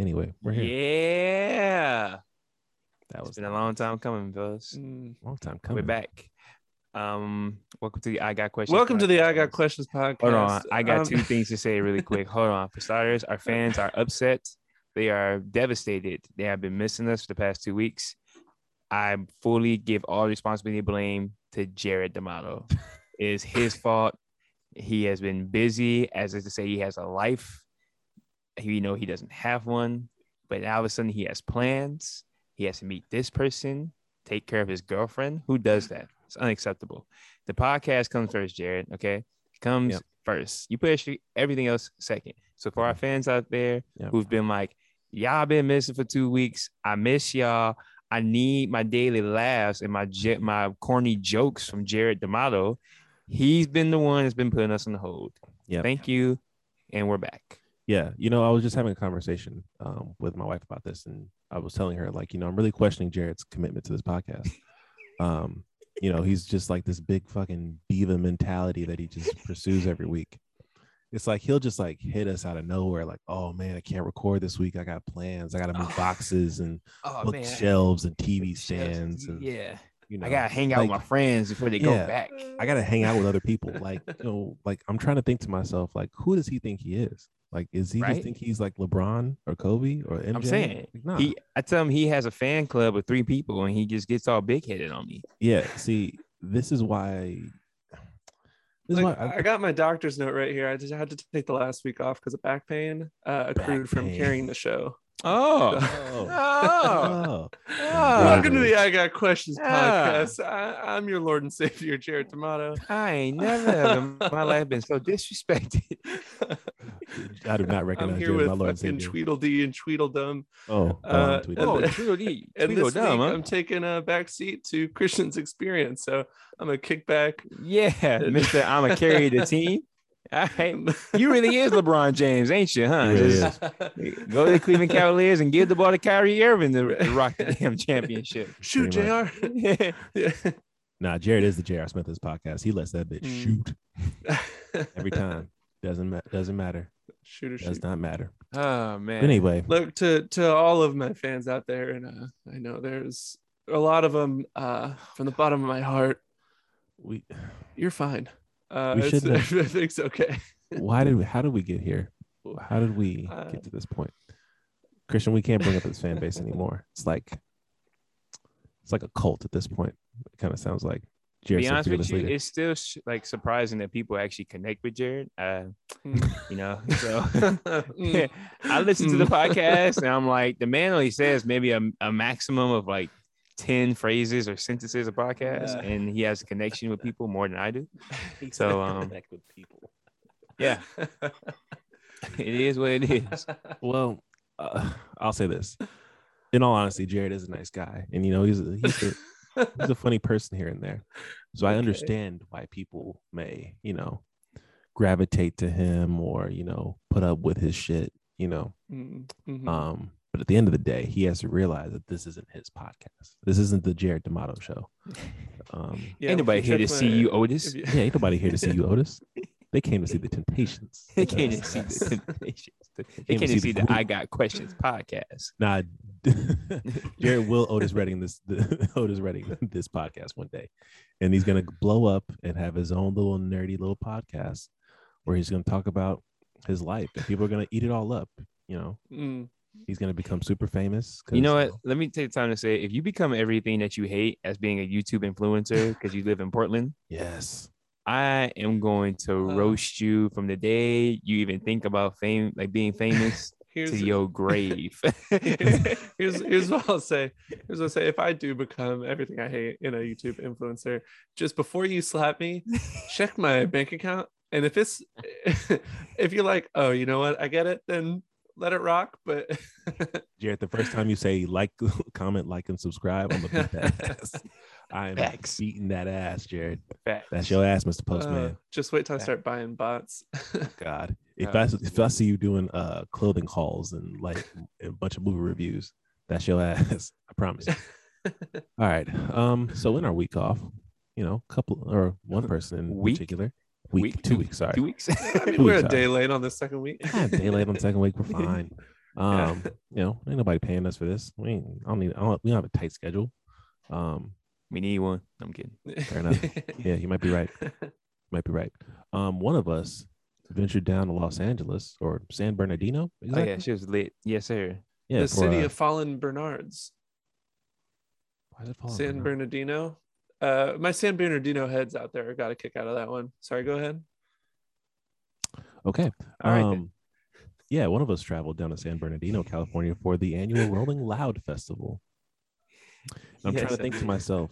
Anyway, we're here. Yeah. That It's was been a long time coming, fellas. Mm. long time coming. We're back. Um, welcome to the I Got Questions. Welcome to the I Got podcast. Questions podcast. Hold on, I got Um, two things to say really quick. Hold on. For starters, our fans are upset. They are devastated. They have been missing us for the past two weeks. I fully give all responsibility and blame to Jared D'Amato. It is his fault. He has been busy, as is to say, he has a life. You know, he doesn't have one, but now all of a sudden he has plans. He has to meet this person, take care of his girlfriend. Who does that? It's unacceptable. The podcast comes first, Jared. Okay, it comes Yep. first. You push everything else second. So for our fans out there Yep. who've been like, y'all been missing for two weeks. I miss y'all. I need my daily laughs and my j- my corny jokes from Jared D'Amato. He's been the one that's been putting us on hold. Yep. Thank you, and we're back. Yeah, you know, I was just having a conversation um, with my wife about this, and I was telling her like, you know, I'm really questioning Jared's commitment to this podcast. Um, you know, he's just like this big fucking diva mentality that he just pursues every week. It's like he'll just like hit us out of nowhere, like, oh man, I can't record this week. I got plans. I got to move Oh. boxes and Oh bookshelves and TV stands, and yeah. you know, I gotta hang out like, with my friends before they go back. I gotta hang out with other people. Like, you know, like I'm trying to think to myself, like, who does he think he is? Like, is he Right? just think he's like LeBron or Kobe or MJ? I'm saying Like, nah. he. I tell him he has a fan club of three people, and he just gets all big headed on me. yeah. See, this is why. This is why I, got my doctor's note right here. I just had to take the last week off because of back pain uh, accrued from pain. carrying the show. Oh, Oh. oh, oh, oh. Welcome to the I Got Questions podcast. I, I'm your Lord and Savior, Jared D'Amato. I ain't never in my life been so disrespected. I do not I'm recognize here you with my Lord and fucking Savior. Tweedledee and Tweedledum. Oh, go Uh, tweet Oh, that. Tweedledee, And this week, Tweedledum, huh? I'm taking a back seat to Christian's experience. So I'm gonna kick back. Yeah, Mister, I'm a carry the team. All right, you really is LeBron James, ain't you? Huh? Really Just go to the Cleveland Cavaliers and give the ball to Kyrie Irving to, to rock the damn championship. Shoot, Pretty Jr. yeah. Yeah. Nah, Jared is the J.R. Smith of this podcast. He lets that bitch Mm. shoot every time. Doesn't ma- doesn't matter. Shooter, Does shoot. Does not matter. Oh man. But anyway, Look to to all of my fans out there, and uh, I know there's a lot of them. Uh, from the bottom of my heart, we you're fine. Uh, We it's- should have- everything's okay. why did we how did we get here how did we Uh, get to this point christian we can't bring up this fan base anymore it's like it's like a cult at this point it kind of sounds like to Jared's be honest with you, leader. it's still sh- like surprising that people actually connect with Jared. Uh, Mm. you know, so Mm. I listen to the Mm. podcast and I'm like, the man only says maybe a, a maximum of like 10 phrases or sentences a podcast, Yeah. and he has a connection with people more than I do. So, um, Connect with people Yeah, it is what it is. well uh, i'll say this in all honesty jared is a nice guy and you know he's a, he's a, he's a funny person here and there so i understand why people may you know gravitate to him or you know put up with his shit you know Mm, mhm. Um, but at the end of the day, he has to realize that this isn't his podcast. This isn't the Jared D'Amato show. Um, Yeah, ain't nobody here to see you, Otis. you- yeah, ain't nobody here to see you, Otis. They came to see the Temptations. They can't Uh, see the Temptations. They came can't to even see see the the. I Got Questions podcast. Nah, Jared will Otis Redding this the, Otis Redding this podcast one day, and he's gonna blow up and have his own little nerdy little podcast where he's gonna talk about his life, and people are gonna eat it all up. You know, Mm. He's gonna become super famous. You know what? Let me take the time to say if you become everything that you hate as being a YouTube influencer because you live in Portland, Yes. I am going to Uh. roast you from the day you even think about fame, like being famous, Here's to your grave. here's here's what I'll say. Here's what I'll say. If I do become everything I hate in a YouTube influencer, just before you slap me, check my bank account. And if it's if you're like, oh, you know what, I get it, then let it rock. But Jared, the first time you say like, comment, like, and subscribe, I'm gonna beat that ass. I am Facts. beating that ass, Jared. Facts. That's your ass, Mr. uh, Postman. just wait till I start buying bots. God, if uh, I if I see you doing uh clothing hauls and like a bunch of movie reviews, that's your ass. I promise. you. All right. Um. So in our week off, you know, couple or one person in Week? particular, week, two weeks. Sorry, Two weeks. I mean, Two we're a weeks day late on the second week. Yeah, day late on the second week. We're fine. Um, you know, ain't nobody paying us for this. We ain't, I don't need. I don't, we don't have a tight schedule. Um, We need one. I'm kidding. Fair enough. yeah, you might be right. You Might be right. Um, one of us ventured down to Los Angeles or San Bernardino. Oh yeah, she was lit. Yes, sir. yeah. the for, city uh, of Fallen Bernards, why is it Fallen San Bernard- Bernardino. Uh, my San Bernardino heads out there got a kick out of that one. Sorry, go ahead. Okay. All right. um, yeah, one of us traveled down to San Bernardino, California, for the annual Rolling Loud Festival. I'm trying to think to myself,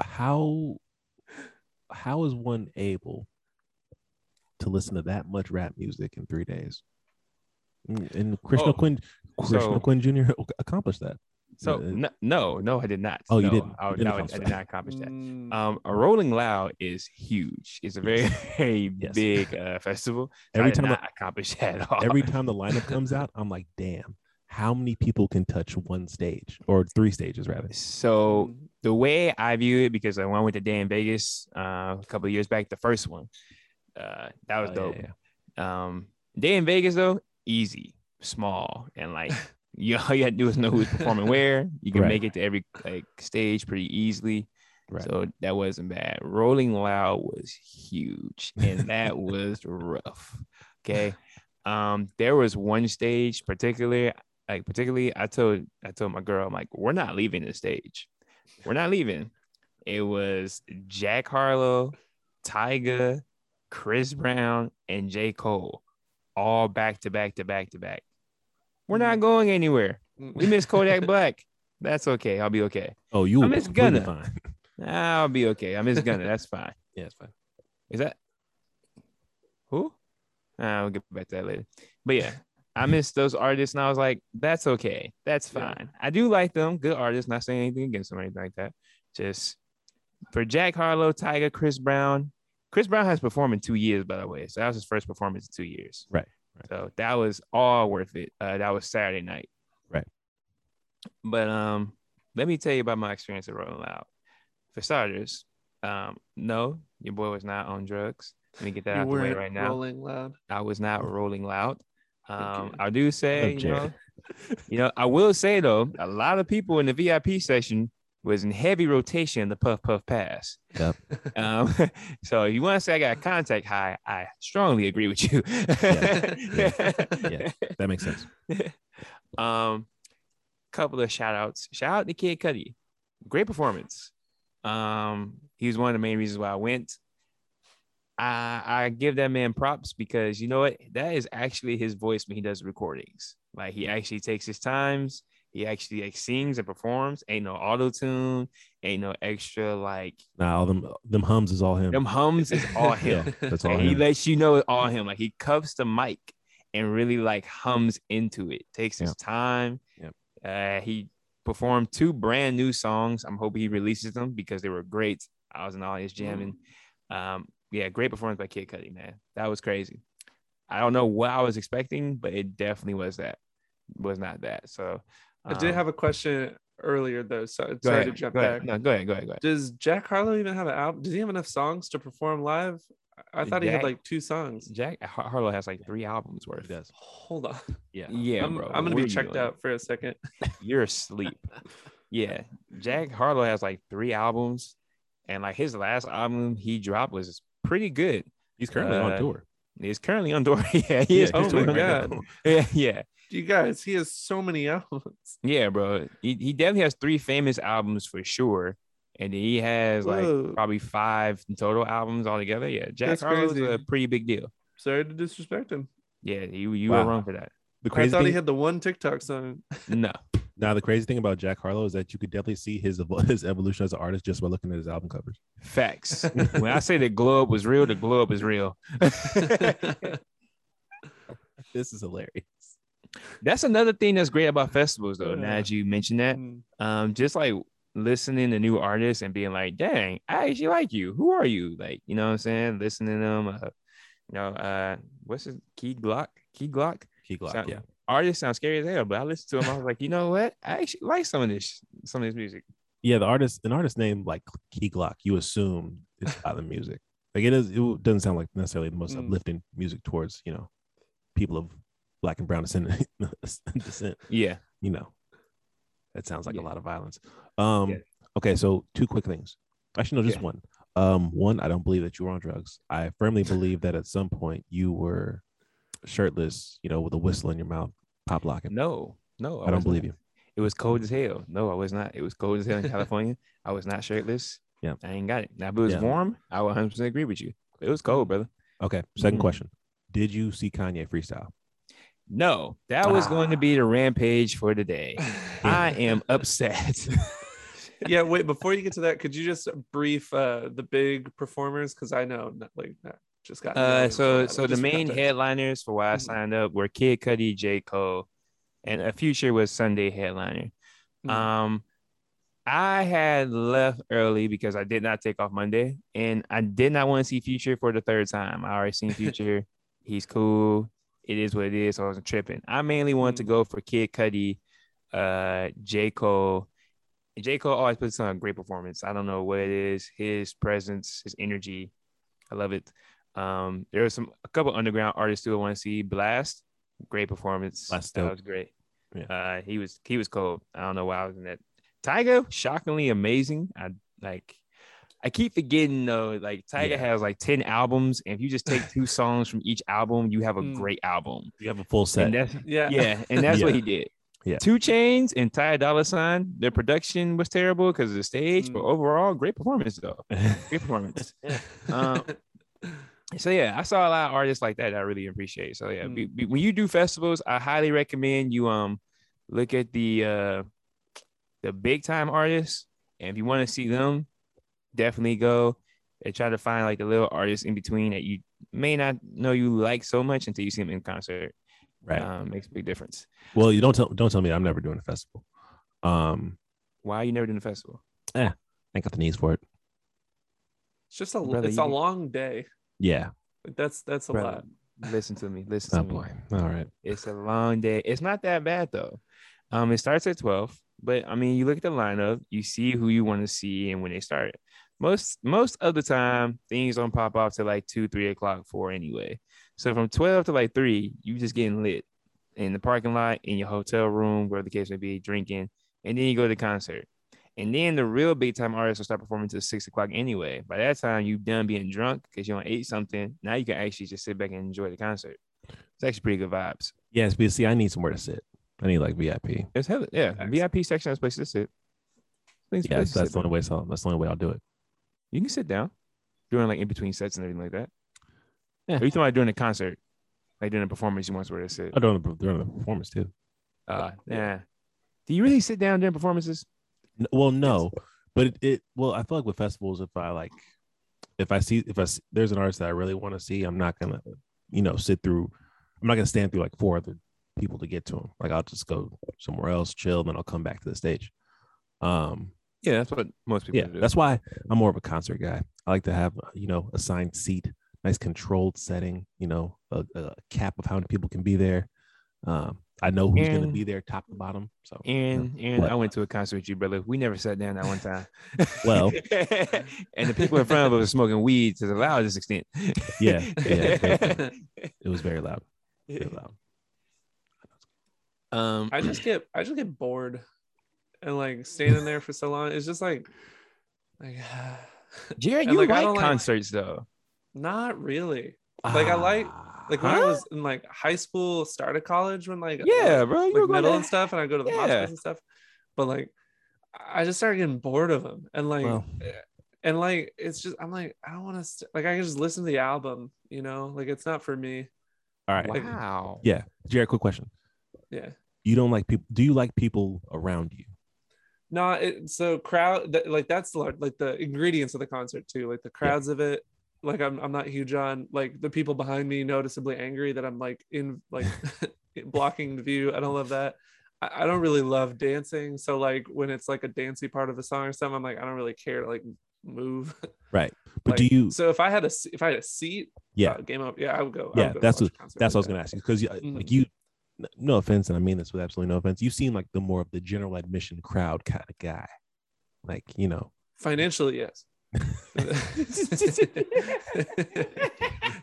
how how is one able to listen to that much rap music in three days? Mm, And Krishna Oh, Quinn, Krishna so- Quinn Jr. accomplished that. So uh, no, no, no, I did not. Oh, you didn't. I, You didn't no, I accomplish did that. not accomplish that. Mm, Um, a Rolling Loud is huge. It's a very, very Yes. big uh, festival. So Every I did time not accomplish that at all. Every time the lineup comes out, I'm like, damn, how many people can touch one stage or three stages rather? so mm, the way I view it, because I went with the Day N Vegas uh, a couple of years back, the first one, uh, that was Oh, dope. yeah, yeah. Um, Day N Vegas though, easy, small, and like you all you had to do is know who's performing where. You can Right. make it to every like stage pretty easily. Right. So that wasn't bad. Rolling Loud was huge, and that was rough. Okay. Um, there was one stage particularly, like particularly, I told I told my girl, I'm like, we're not leaving the stage. We're not leaving. It was Jack Harlow, Tyga, Chris Brown, and J. Cole, all back to back to back to back. We're not mm-hmm. going anywhere. We miss Kodak Black. That's okay. I'll be okay. Oh, you I miss Gunna. fine. I'll be okay. I miss Gunna. That's fine. Yeah, it's fine. Is that who? I'll get back to that later. But yeah, I miss those artists, and I was like, that's okay. That's fine. I do like them. Good artists. Not saying anything against them or anything like that. Just for Jack Harlow, Tyga, Chris Brown. Chris Brown has performed in two years, by the way. So that was his first performance in two years. Right, right. So that was all worth it. Uh, that was Saturday night. Right. But um, let me tell you about my experience at Rolling Loud. For starters, um, no, your boy was not on drugs. Let me get that You out the way right now. rolling loud. I was not rolling loud. Um. I do say, Love you know, you know, I will say though, a lot of people in the VIP session was in heavy rotation in the Puff Puff Pass. Yep. Um, so if you want to say I got a contact high, I strongly agree with you. Yeah, yeah. That makes sense. um, couple of shout outs. Shout out to Kid Cudi. Great performance. Um, he was one of the main reasons why I went. I I give that man props because you know what? That is actually his voice when he does recordings. Like he actually takes his times. He actually like sings and performs. Ain't no auto tune. Ain't no extra like Nah, all them them hums is all him. them hums is all Yeah, him. that's all and he lets you know it's all him. Like he cuffs the mic and really like hums into it. Takes his time. Yep. Uh, he performed two brand new songs. I'm hoping he releases them because they were great. I was in the audience jamming. Um, yeah, great performance by Kid Cudi, man. That was crazy. I don't know what I was expecting, but it definitely was that. Was not that. So I did um, have a question earlier though. So go sorry ahead, to jump go back. ahead. No, go ahead, go ahead, go ahead. Does Jack Harlow even have an album? Does he have enough songs to perform live? I thought he had like two songs. Jack Harlow has like three albums worth. He does. Hold on. Yeah. Yeah, I'm, bro. I'm gonna What be checked out for a second. You're asleep. yeah. Jack Harlow has like three albums, and like his last album he dropped was pretty good. He's currently on Uh, tour. He's currently on tour. yeah, he Yeah, is. oh my touring right God. Yeah, yeah, You guys, he has so many albums. yeah, bro. He, he definitely has three famous albums for sure, and he has like probably five total albums altogether. Yeah, Jack That's Harlow's crazy. a pretty big deal. Sorry to disrespect him. Yeah, you you Wow. were wrong for that. The I thought thing, he had the one TikTok song. No, now the crazy thing about Jack Harlow is that you could definitely see his his evolution as an artist just by looking at his album covers. facts. when I say the globe was real, the globe is real. This is hilarious. That's another thing that's great about festivals, though. Now that you mentioned that, Mm. um, just like listening to new artists and being like, "Dang, I actually like you. Who are you?" Like, you know what I'm saying? Listening to them, uh, you know, uh, what's his Key Glock? Key Glock. Key Glock, Sound- yeah. Artist sound scary as hell, but I listened to them. I was like, you know what? I actually like some of this, some of this music. Yeah, the artist, an artist named like Key Glock, you assume it's about the music. Like it is, it doesn't sound like necessarily the most Mm. uplifting music towards you know people of black and brown descent, descent Yeah. you know, that sounds like Yeah. a lot of violence. Um, Yeah. okay, so two quick things. Actually, no, just Yeah. one. Um, one, I don't believe that you were on drugs. I firmly believe that at some point you were shirtless, you know, with a whistle in your mouth, pop locking. No, no, I don't believe not. you. It was cold as hell. No, I was not. It was cold as hell in California. I was not shirtless. Yeah. I ain't got it. Now, if it was Yeah. warm, I would 100 percent agree with you. It was cold, brother. Okay, 2nd Mhm. question. Did you see Kanye freestyle? No, that was going to Ah. be the rampage for today. I am upset. yeah, wait. Before you get to that, could you just brief uh the big performers? Because I know, not, like, not just got. Uh, so so the main headliners for why I Mhm. signed up were Kid Cudi, J Cole, and a Future was Sunday headliner. Mhm. Um, I had left early because I did not take off Monday, and I did not want to see Future for the third time. I already seen Future. He's cool. It is what it is. So I wasn't tripping. I mainly wanted to Mm. go for Kid Cudi, uh, J Cole. J Cole always puts on a great performance. I don't know what it is. His presence, his energy, I love it. Um, there was some a couple underground artists too I want to see. Blxst, great performance. Blxst that was great. Yeah. Uh, he was he was cold. I don't know why I was in that. Tyga, shockingly amazing. I like. I keep forgetting though. Like Tyga Yeah. has like ten albums, and if you just take two songs from each album, you have a Mm. great album. You have a full set. And that's Yeah. yeah, and that's what he did. Yeah. 2 Chainz and Ty Dolla Sign. Their production was terrible because of the stage, but Mm. overall, great performance though. Great performance. Um, so yeah, I saw a lot of artists like that, that I really appreciate. So yeah, Mm. be- be- when you do festivals, I highly recommend you um look at the uh the big time artists, and if you want to see them, definitely go and try to find like the little artists in between that you may not know you like so much until you see them in concert. right. Um, makes a big difference. well, you don't tell don't tell me I'm never doing a festival. Um, Why are you never doing a festival? Yeah, I got the knees for it. It's just a Brother, it's you- a long day. Yeah. That's that's a Brother, lot. Listen to me. Listen Oh to me. All right. It's a long day. It's not that bad though. Um, it starts at 12, but I mean, you look at the lineup, you see who you want to see and when they start. Most most of the time, things don't pop off to like two, three o'clock, four anyway. So from 12 to like three, you just getting lit in the parking lot, in your hotel room, wherever the case may be, drinking, and then you go to the concert. And then the real big time artists will start performing till six o'clock anyway. By that time, you've done being drunk because you don't ate something. Now you can actually just sit back and enjoy the concert. It's actually pretty good vibes. Yes, but see, I need somewhere to sit. I need like VIP. It's hella, yeah. VIP section has places to sit. Yeah, that's sit the only way. So that's the only way I'll do it. You can sit down during like in between sets and everything like that. Yeah. Or you talking about during a concert, like during a performance, you want somewhere to sit. I during the during the performance too. Uh, yeah. Do you really sit down during performances? N- Well, no, but it, it well, I feel like with festivals, if I like, if I see if I s- there's an artist that I really want to see, I'm not gonna, you know, sit through. I'm not gonna stand through like four other people to get to him. Like I'll just go somewhere else, chill, then I'll come back to the stage. Um, Yeah, that's what most people yeah, do. that's why I'm more of a concert guy. I like to have you know a assigned seat, nice controlled setting. You know, a, a cap of how many people can be there. Um, I know who's gonna be there, top to bottom. So Aaron, What? I went to a concert with you, brother. We never sat down that one time. Well- and the people in front of us were smoking weed to the loudest extent. Yeah, yeah, it was very loud. Very loud. um, I just get I just get bored and like standing there for so long. It's just like like Jared, and, you like, like don't like- concerts though. not really. Like, I like- ah. Like when I was in like high school, started college, when like Yeah, like, bro. You were like going middle to- and stuff, and I go to the Yeah. hospitals and stuff. But like, I just started getting bored of them, and like, Well. and like, it's just I'm like, I don't want to st- like I can just listen to the album, you know, like it's not for me. All right. like- Wow. Yeah, Jared. Quick question. Yeah. You don't like people? Do you like people around you? No, it, so crowd that, like that's the like the ingredients of the concert too, like the crowds of it. Like I'm I'm not huge on like the people behind me noticeably angry that I'm like in like blocking the view. I don't love that. I, I don't really love dancing. So like when it's like a dancey part of a song or something, I'm like I don't really care to like move. Right. But Like, do you? So if I had a if I had a seat, Yeah. uh, game up. Yeah, I would go. Yeah, would go that's what- That's what I was gonna ask you because like Mhm. you. No offense, and I mean this with absolutely no offense. You seem like the more of the general admission crowd kind of guy. Like you know. Financially, yes.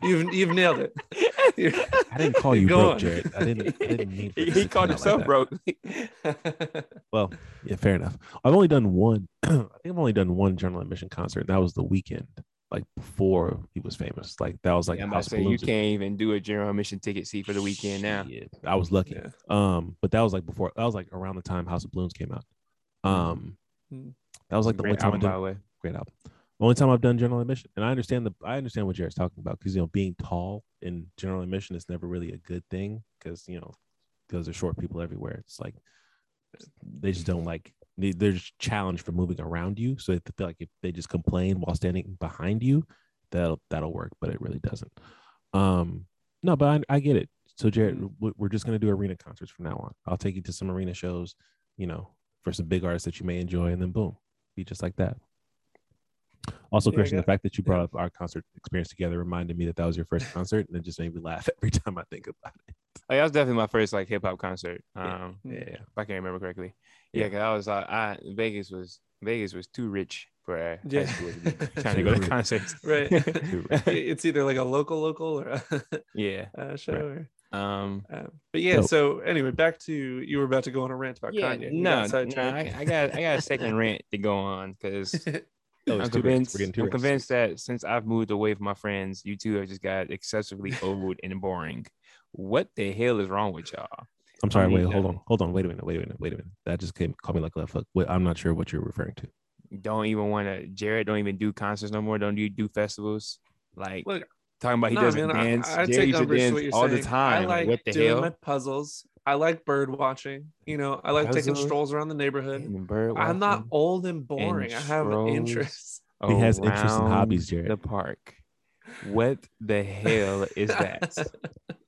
you've you've nailed it. You- I didn't call you broke, on. Jared. I didn't. I didn't mean. he called himself like broke. Well, yeah, fair enough. I've only done one. I think I've only done one general admission concert. That was the Weeknd, like before he was famous. Like that was like Yeah, House of say you can't even do a general admission ticket seat for the Weeknd now. Shit, I was lucky. Yeah. Um, but that was like before. That was like around the time House of Balloons came out. Um, Mm. that was like the only Great time I album, did by the way. great album. Only time I've done general admission, and I understand the I understand what Jared's talking about because you know being tall in general admission is never really a good thing because you know because there's short people everywhere. It's like they just don't like they, they're just challenged for moving around you, so they feel like if they just complain while standing behind you, that'll that'll work, but it really doesn't. Um, no, but I, I get it. So Jared, we- we're just gonna do arena concerts from now on. I'll take you to some arena shows, you know, for some big artists that you may enjoy, and then boom, be just like that. Also, Yeah, Christian, the fact that you brought up our concert experience together reminded me that that was your first concert, and it just made me laugh every time I think about it. Oh, yeah, that was definitely my first like hip hop concert. Yeah. Um, Yeah, if I can't remember correctly. Yeah, Yeah. because I was like, I Vegas was Vegas was too rich for uh, Yeah. high school to trying to go to concerts. Right. It's either like a local local or a, yeah. a show. Or, Um. um, but yeah. Dope. So anyway, back to you were about to go on a rant about Yeah. Kanye. You No, got no. I, I got I got a second rant to go on because Oh, I'm it's two rants. convinced. We're getting two I'm convinced that since I've moved away from my friends, you two have just got excessively old and boring. What the hell is wrong with y'all? I'm sorry. Wait, hold on, hold on. Wait a minute. Wait a minute. Wait a minute. That just came called me like a left hook. Wait, I'm not sure what you're referring to. Don't even want to. Jared don't even do concerts no more. Don't do do festivals. Like Look, talking about he no, doesn't man, I- dance. I, Jared take used to umbrage to what dance all saying. the time. I like what the doing hell? my puzzles. I like bird watching. You know, I like taking strolls around the neighborhood. And bird I'm not old and boring. I have interests. He has interests and hobbies, Jared. The park. What the hell is that?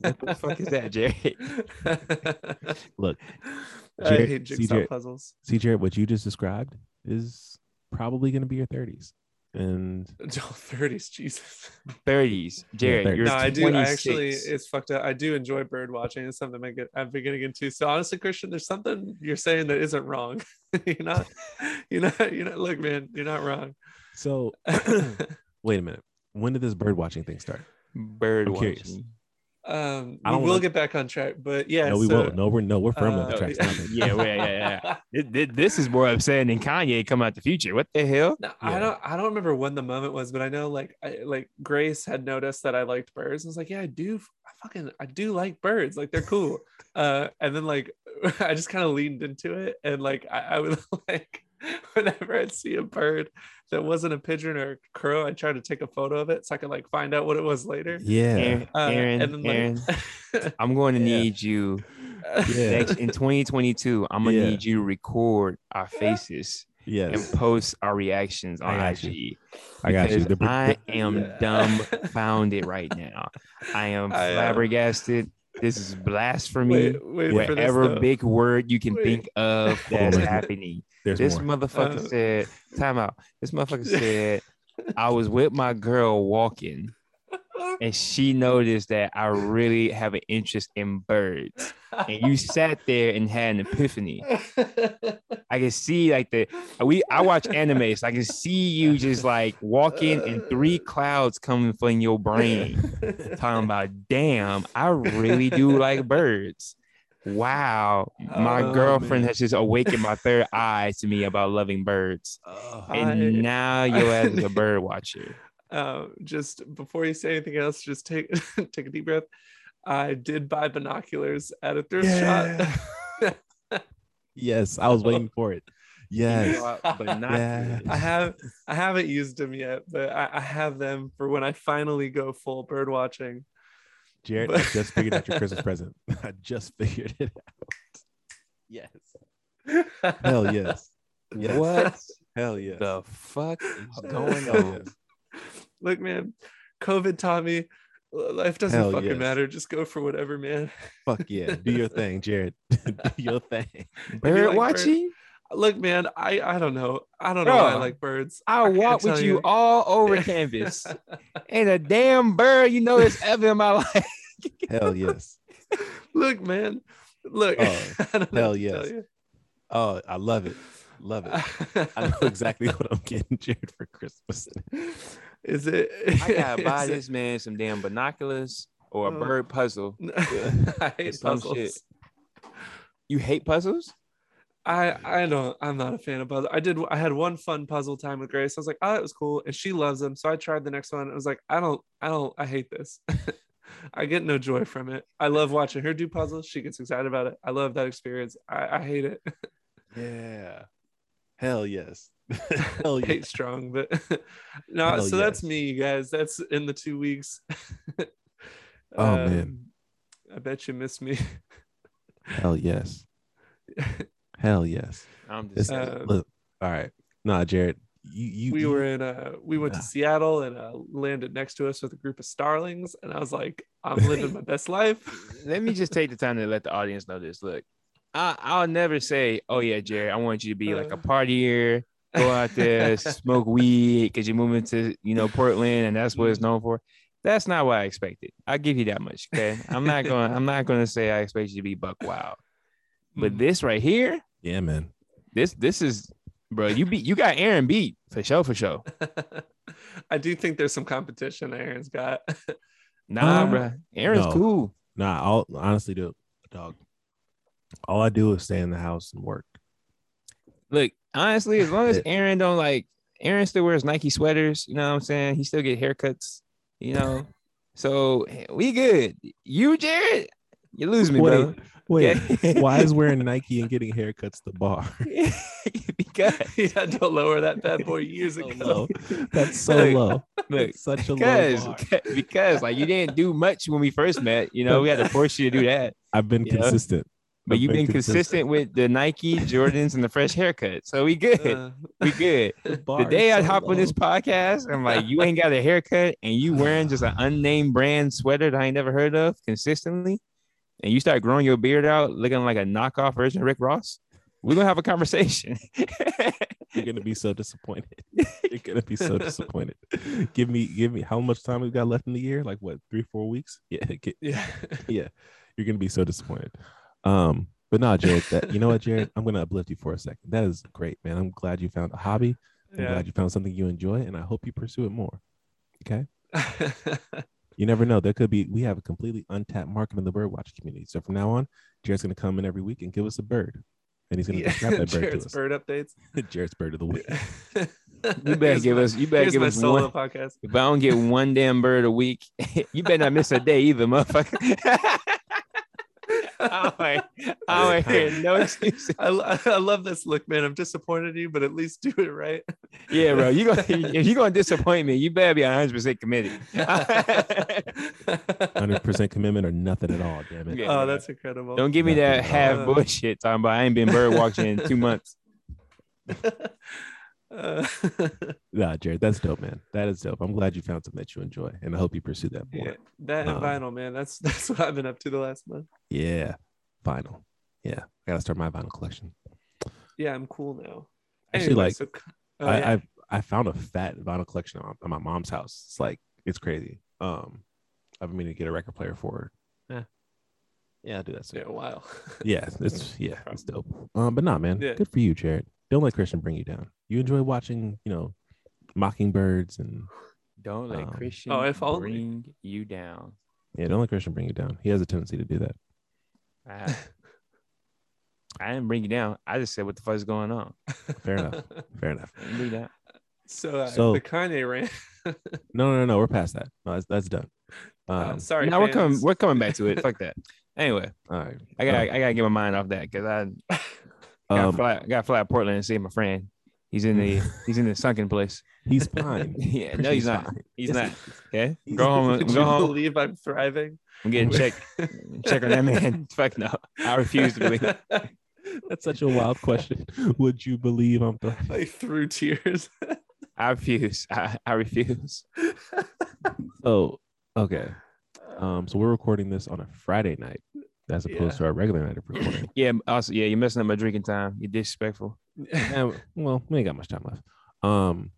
what the fuck is that, Jared? Look, I Jared- hate see, jigsaw Jared- puzzles. see, Jared, what you just described is probably going to be your 30s, and Until 30s, Jesus. 30s. Jared, 30s. you're No, I do. I actually, it's fucked up. I do enjoy bird watching. It's something I get. I'm beginning into. So honestly, Christian, there's something you're saying that isn't wrong. you're not. You're not. You're not. Look, man, you're not wrong. so wait a minute. When did this bird watching thing start? bird I'm curious. Watching. um, I we don't will wanna- get back on track, but yeah. no, we so, will. No, we're no, we're firmly on uh, the track. yeah. Yeah, well, yeah, yeah. It- it- this is more upsetting than Kanye coming out the future. What the hell? No, Yeah. I don't. I don't remember when the moment was, but I know like I, like Grace had noticed that I liked birds. and was like, yeah, I do. I fucking I do like birds. Like they're cool. uh, and then like I just kind of leaned into it, and like I, I would like whenever I'd see a bird that wasn't a pigeon or a crow, I tried to take a photo of it so I could like find out what it was later. Yeah. Aaron, Uh, Aaron, and then Aaron, like, I'm going to Yeah. need you Yeah. next in 2022. I'm gonna Yeah. need you to record our faces Yes. and post our reactions I on got IG. you. I got you. because The- I am Yeah. dumbfounded right now. I am I, uh, flabbergasted. This is blasphemy. wait, wait for this, Whatever big word you can Wait. think of that's happening. There's This more. motherfucker Uh, said, time out. This motherfucker said, I was with my girl walking and she noticed that I really have an interest in birds. And you sat there and had an epiphany. I can see like the we I watch anime, so I can see you just like walking and three clouds coming from your brain, talking about damn, I really do like birds. Wow, my Oh, girlfriend man. has just awakened my third eye to me about loving birds. And I- now your ass is a bird watcher. uh, just before you say anything else, just take take a deep breath. I did buy binoculars at a thrift shop. yes, I was waiting for it. Yes. but not Yeah. I have I haven't used them yet, but I, I have them for when I finally go full bird watching. Jared, I just figured out your Christmas present. I just figured it out. Yes. Hell yes. Yes. what Hell yes. the fuck is going on? Look, man, COVID taught me life doesn't Hell fucking yes. matter. Just go for whatever, man. Fuck yeah. Do your thing, Jared. Do your thing. Bird like bird- watching? Look, man, I I don't know. I don't know why I like birds. I'll can't walk with tell you, all over campus. Ain't a damn bird you know it's ever in my life. Hell yes. Look, man. Look. Oh, I don't know hell what to tell yes. Oh, I love it. Love it. I know exactly what I'm getting Jared for Christmas. Is it? I gotta buy is it- this man some damn binoculars or a Oh. bird puzzle. I hate some puzzles. shit. You hate puzzles? I I don't. I'm not a fan of puzzles. I did. I had one fun puzzle time with Grace. I was like, oh, it was cool, and she loves them. So I tried the next one. I was like, I don't. I don't. I hate this. I get no joy from it. I love watching her do puzzles. She gets excited about it. I love that experience. I, I hate it. Yeah. Hell yes. Hell hate strong, but no. Hell so that's me, you guys. That's in the two weeks. Oh, man. Um, I bet you miss me. Hell yes. Hell yes. I'm just Uh, look, all right. Nah, Jared. You you we you- were in uh we went to Seattle and uh landed next to us with a group of starlings and I was like I'm living my best life. let me just take the time to let the audience know this. Look, I, I'll never say, "Oh yeah, Jerry, I want you to be like a Uh. partier, go out there, smoke weed because you're moving to you know Portland and that's what it's known for." That's not what I expected. I'll give you that much. Okay, I'm not going. I'm not going to say I expect you to be buck wild, but Mm. this right here, yeah, man. this this is, bro. You beat. You got Aaron beat for sure. For sure. I do think there's some competition Aaron's got. Nah, Uh, bro. Aaron's no. cool. Nah, I'll honestly do dog. All I do is stay in the house and work. Look, honestly, as long as Aaron don't like Aaron still wears Nike sweaters, you know what I'm saying? He still get haircuts, you know. So we good. You, Jared, you lose me, bro. Wait, Okay? why is wearing Nike and getting haircuts the bar? because he had to lower that bad boy years So ago. low. That's so Look, low. look, such a low because bar. because like you didn't do much when we first met, you know, we had to force you to do that. I've been you know? consistent. But I've you've been consistent with the Nike Jordans and the fresh haircut. So we good. Uh, we good. The, The day is I so hop on this podcast, I'm like, you ain't got a haircut and you wearing just an unnamed brand sweater that I ain't never heard of consistently, and you start growing your beard out looking like a knockoff version of Rick Ross, we're gonna have a conversation. You're gonna be so disappointed. You're gonna be so disappointed. give me, give me how much time we've got left in the year? Like what, three, four weeks? Yeah, get, yeah. yeah. You're gonna be so disappointed. Um, but no, Jared. That you know what, Jared? I'm gonna uplift you for a second. That is great, man. I'm glad you found a hobby. I'm Yeah. glad you found something you enjoy, and I hope you pursue it more. Okay. You never know. There could be. We have a completely untapped market in the bird watching community. So from now on, Jared's gonna come in every week and give us a bird, and he's gonna yeah. describe that bird to Jared's us. bird updates. Jared's bird of the week. you better give us. You better give us solo one. podcast. If I don't get one damn bird a week, you better not miss a day either, motherfucker. Oh, I don't oh, want hear no excuses. I, I love this look, man. I'm disappointed in you, but at least do it right. Yeah, bro. You gonna if you're gonna disappoint me, you better be 100 percent committed. Hundred percent commitment or nothing at all. Damn it. Yeah. oh, that's incredible. Don't give me that half bullshit talking about I ain't been bird watching in two months. Uh, Nah, Jared, that's dope, man. That is dope. I'm glad you found something that you enjoy, and I hope you pursue that more. yeah, that and Um, vinyl, man. That's that's what I've been up to the last month. Yeah, vinyl. Yeah, I gotta start my vinyl collection. Yeah, I'm cool now. Actually, Anyway, like, so, oh, I, yeah. I I found a fat vinyl collection on, on my mom's house. It's like it's crazy. Um, I've been meaning to get a record player for her. Yeah, yeah, I'll do that soon. yeah, wow. Yeah, it's yeah, it's dope. Um, but nah, man, Yeah. good for you, Jared. Don't let Christian bring you down. You enjoy watching, you know, mockingbirds and Don't let Um, Christian Oh, if only. bring you down. yeah, don't let Christian bring you down. He has a tendency to do that. I, I didn't bring you down. I just said what the fuck is going on. Fair enough. Fair enough. Do that. so, uh, So- the Kanye rant. No, no, no, we're past that. No, that's, that's done. Uh, Um, sorry, now we're coming. We're coming back to it. Fuck that. Anyway, all right. I got. to I gotta get my mind off that because I got to Um, fly. I got to fly to Portland and see my friend. He's in the. he's in the sunken place. he's fine. yeah, no, he's not. fine. He's Yes, not. he is. Okay, He's- go home. Did Go you home. believe I'm thriving? I'm getting checked. Check on that man. Fuck no. I refuse to believe. it. That's such a wild question. Would you believe I'm the like through tears. I refuse. I, I refuse. Oh, okay. Um, so we're recording this on a Friday night as opposed Yeah. to our regular night of recording. Yeah. Also, yeah, you're messing up my drinking time. You're disrespectful. And, well, we ain't got much time left. Um,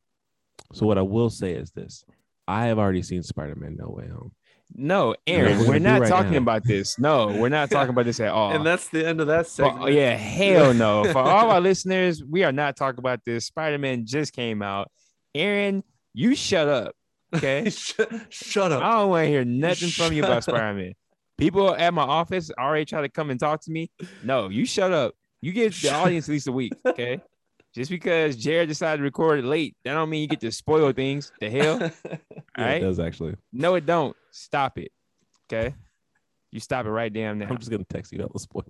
so what I will say is this: I have already seen Spider-Man No Way Home. No, Aaron, we're we're, not right talking now. about this. No, we're not talking about this at all. and that's the end of that For- segment. yeah, hell no. For all our listeners, we are not talking about this. Spider Man just came out. Aaron, you shut up. Okay. Shut, shut I don't want to hear nothing from you about Spider Man. People at my office already try to come and talk to me. No, you shut up. You give the audience at least a week, okay? Just because Jared decided to record it late, that don't mean you get to spoil things. The hell? All Yeah, right? it does actually. No, it don't. Stop it. Okay. You stop it right damn now. I'm just gonna text you all the spoiler.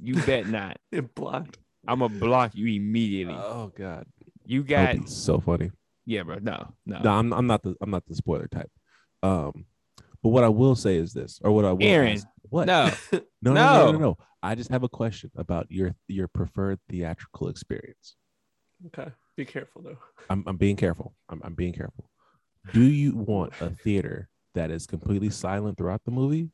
You bet not. It blocked. I'm gonna block you immediately. Oh god, You got would so funny. yeah, bro. No, no. No, I'm I'm not the I'm not the spoiler type. Um, but what I will say is this, or what I will Aaron, ask- what? No. no, no, no, no. no, no. I just have a question about your your preferred theatrical experience. Okay. Be careful though. I'm I'm being careful. I'm I'm being careful. Do you want a theater that is completely silent throughout the movie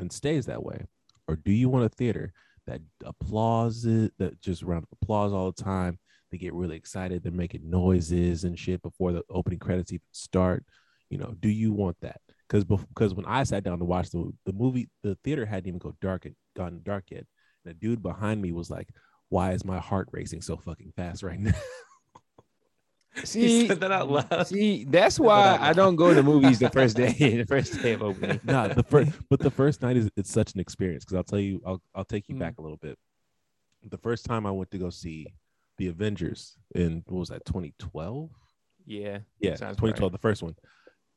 and stays that way, or do you want a theater that applauds it, that just round of applause all the time? They get really excited. They're making noises and shit before the opening credits even start. You know, do you want that? Because because when I sat down to watch the the movie, the theater hadn't even go dark gone dark yet. And the dude behind me was like, "Why is my heart racing so fucking fast right now?" Said that out loud. See, that's why I don't go to movies the first day, the first day of opening. nah, the first, but the first night is it's such an experience because I'll tell you, I'll I'll take you Mm. back a little bit. The first time I went to go see the Avengers in what was that 2012? Yeah, Yeah, Sounds 2012, the first one.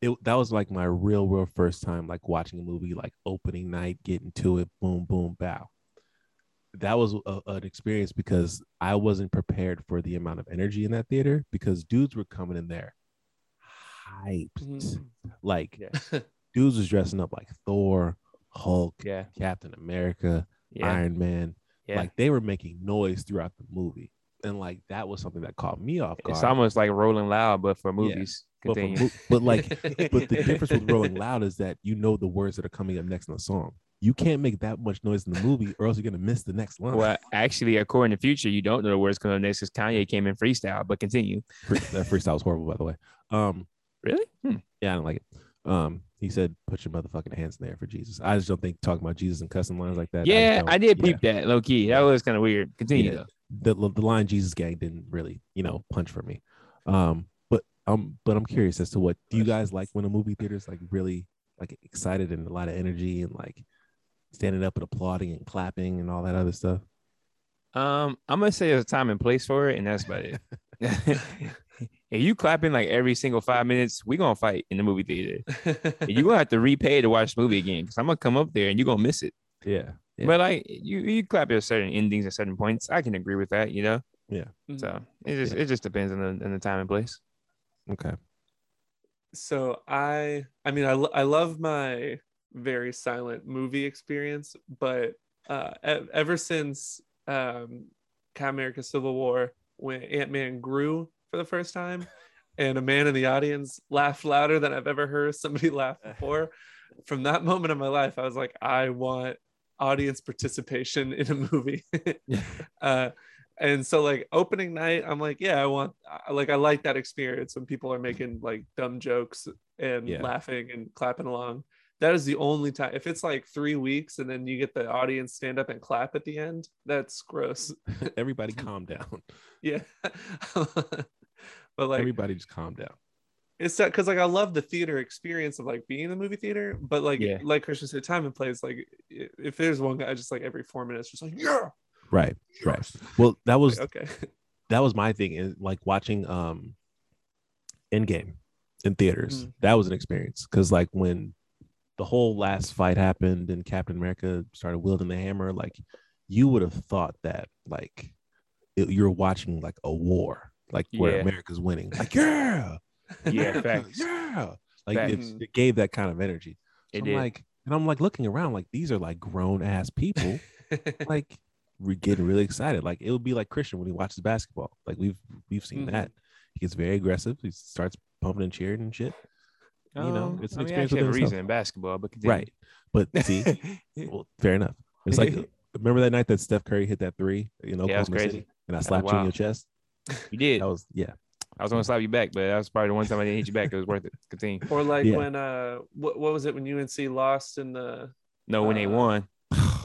It that was like my real, real first time like watching a movie like opening night, getting to it, boom, boom, bow. That was a, an experience because I wasn't prepared for the amount of energy in that theater because dudes were coming in there hyped, Mhm. like Yeah. dudes was dressing up like Thor, Hulk, yeah, Captain America, yeah, Iron Man. yeah. Like they were making noise throughout the movie. And like that was something that caught me off guard. it's almost like Rolling Loud, but for Yeah, movies. but, for but like but the difference with Rolling Loud is that you know the words that are coming up next in the song. You can't make that much noise in the movie or else you're gonna miss the next line. well, actually, according to Future, you don't know the words coming up next because Kanye came in freestyle. But continue. That freestyle was horrible, by the way. Um, Really? Hmm. yeah, I don't like it. Um, he said, "Put your motherfucking hands in there for Jesus." I just don't think talking about Jesus and cussing lines like that. Yeah, don't- I did yeah. peep that low key. That was kind of weird. Continue Yeah. though. The the line Jesus gang didn't really, you know, punch for me. Um, but um, but I'm curious as to what do you guys like when a movie theater is like really like excited and a lot of energy and like standing up and applauding and clapping and all that other stuff. Um, I'm gonna say there's a time and place for it, and that's about it. if you clapping like every single five minutes, we gonna fight in the movie theater. You're gonna have to repay to watch the movie again because I'm gonna come up there and you're gonna miss it. Yeah, yeah. But like you, you clap at certain endings at certain points. I can agree with that, you know. Mhm. So it just Yeah. it just depends on the on the time and place. okay. so I I mean I I love my very silent movie experience, but uh ever since um Captain America Civil War when Ant-Man grew for the first time and a man in the audience laughed louder than I've ever heard somebody laugh before, from that moment in my life I was like I want audience participation in a movie. uh and so like opening night i'm like yeah i want like i like that experience when people are making like dumb jokes and Yeah. laughing and clapping along that is the only time if it's like three weeks and then you get the audience stand up and clap at the end that's gross Everybody calm down. yeah but like Everybody just calm down. It's that because like i love the theater experience of like being in the movie theater but like Yeah. like christian said time and place like if there's one guy just like every four minutes just like yeah Right, right. Well, that was okay that was my thing and like watching um Endgame in theaters. Mm. That was an experience because like when the whole last fight happened and Captain America started wielding the hammer, like you would have thought that like it, you're watching like a war, like where Yeah. America's winning. Like yeah, Yeah, facts. yeah. Like it, Facts. it gave that kind of energy. So It I'm did. like, and I'm like looking around, like these are like grown ass people like we're getting really excited. Like it would be like Christian when he watches basketball. Like we've we've seen Mhm. that. He gets very aggressive. He starts pumping and cheering and shit. you know, Um, it's an I mean, I experience actually have a reason in basketball, but continue. Right. But see, well, fair enough. It's like remember that night that Steph Curry hit that three in Oklahoma crazy. City, and I slapped you in your chest. you did. That was yeah. I was gonna slap you back, but that was probably the one time I didn't hit you back. It was worth it. Continue. Or like Yeah. when uh what, what was it when UNC lost in the No, when they Uh, won.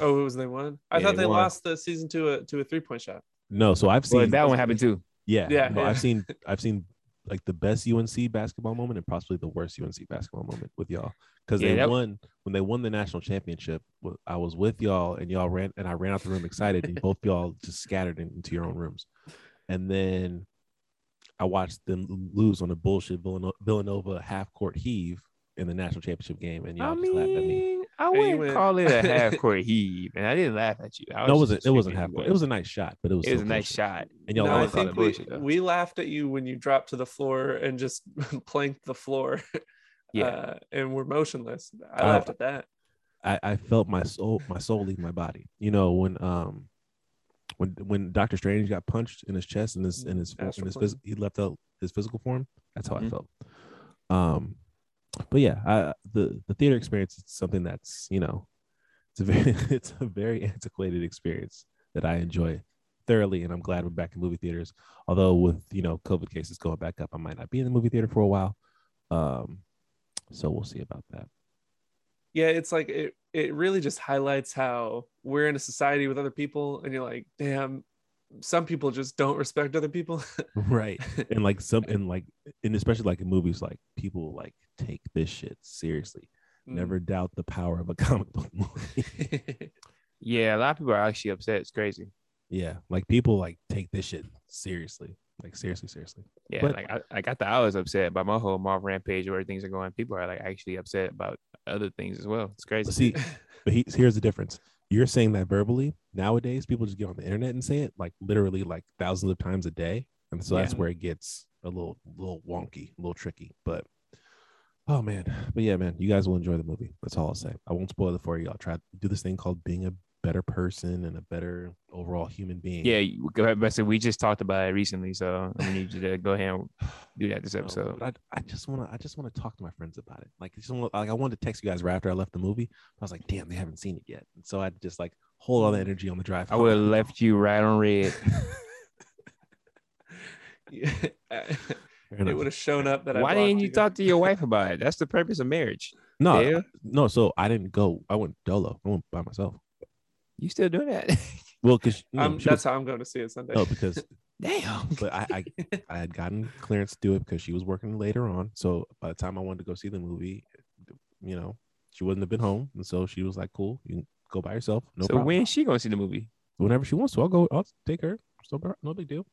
oh it was they won? I Yeah, thought they they lost the season to a to a three point shot. No, so I've seen Well, that one happened too. yeah, Yeah, no, yeah. I've seen I've seen like the best UNC basketball moment and possibly the worst UNC basketball moment with y'all because Yeah, they that- won when they won the national championship. I was with y'all and y'all ran and I ran out the room excited and both y'all just scattered into your own rooms, and then I watched them lose on a bullshit Villanova half court heave in the national championship game, and y'all I just laughed at me. mean, I wouldn't went- call it a half court heave, and I didn't laugh at you. I No, it was wasn't. It wasn't half court. It was a nice shot, but it was It was a still nice shot. And y'all no, I I laughed at think it we, bullshit, we laughed at you when you dropped to the floor and just planked the floor. Yeah. uh, and we're motionless. I Uh, laughed at that. I, I felt my soul my soul leave my body. You know when um when when Doctor Strange got punched in his chest and his in his in Astral his phys- he left out his physical form. That's how I Mhm. felt. Um, but yeah, I, the the theater experience is something that's you know it's a very it's a very antiquated experience that I enjoy thoroughly, and I'm glad we're back in movie theaters. Although with you know COVID cases going back up, I might not be in the movie theater for a while. Um, so we'll see about that. Yeah, it's like it. It really just highlights how we're in a society with other people, and you're like, damn. Some people just don't respect other people. right and like some and like and especially like in movies like people like take this shit seriously Mm. never doubt the power of a comic book movie Yeah, a lot of people are actually upset. It's crazy. yeah like people like take this shit seriously like seriously seriously. Yeah, But- like I, I got the hours upset about my whole Marvel rampage where things are going. People are like actually upset about other things as well. It's crazy. but see but he, here's the difference. You're saying that verbally. Nowadays people just get on the internet and say it like literally like thousands of times a day. And so that's where it gets a little little wonky a little tricky. But oh man. But yeah man you guys will enjoy the movie. That's all i'll say. I won't spoil it for you. I'll try to do this thing called being a better person and a better overall human being yeah, go ahead, Buster. We just talked about it recently, so I need you to go ahead and do that this No, episode. but I, I just want to I just want to talk to my friends about it. Like, I just wanna, like I wanted to text you guys right after I left the movie. I was like, damn, they haven't seen it yet. And so I just like hold all the mm. energy on the drive. I would have left you right on red. Yeah. It would have shown up that I Why didn't you talk to your wife about it? That's the purpose of marriage. no, Yeah. no. So I didn't go. I went dolo. I went by myself. You still doing that? Well, because you know, Um, that's was, how I'm going to see it Sunday. no, because Damn. but I, I I had gotten clearance to do it because she was working later on. So by the time I wanted to go see the movie, you know, she wouldn't have been home, and so she was like, "Cool, you can go by yourself. No so problem. when she gonna see the movie? Whenever she wants to, I'll go. I'll take her. So no big deal.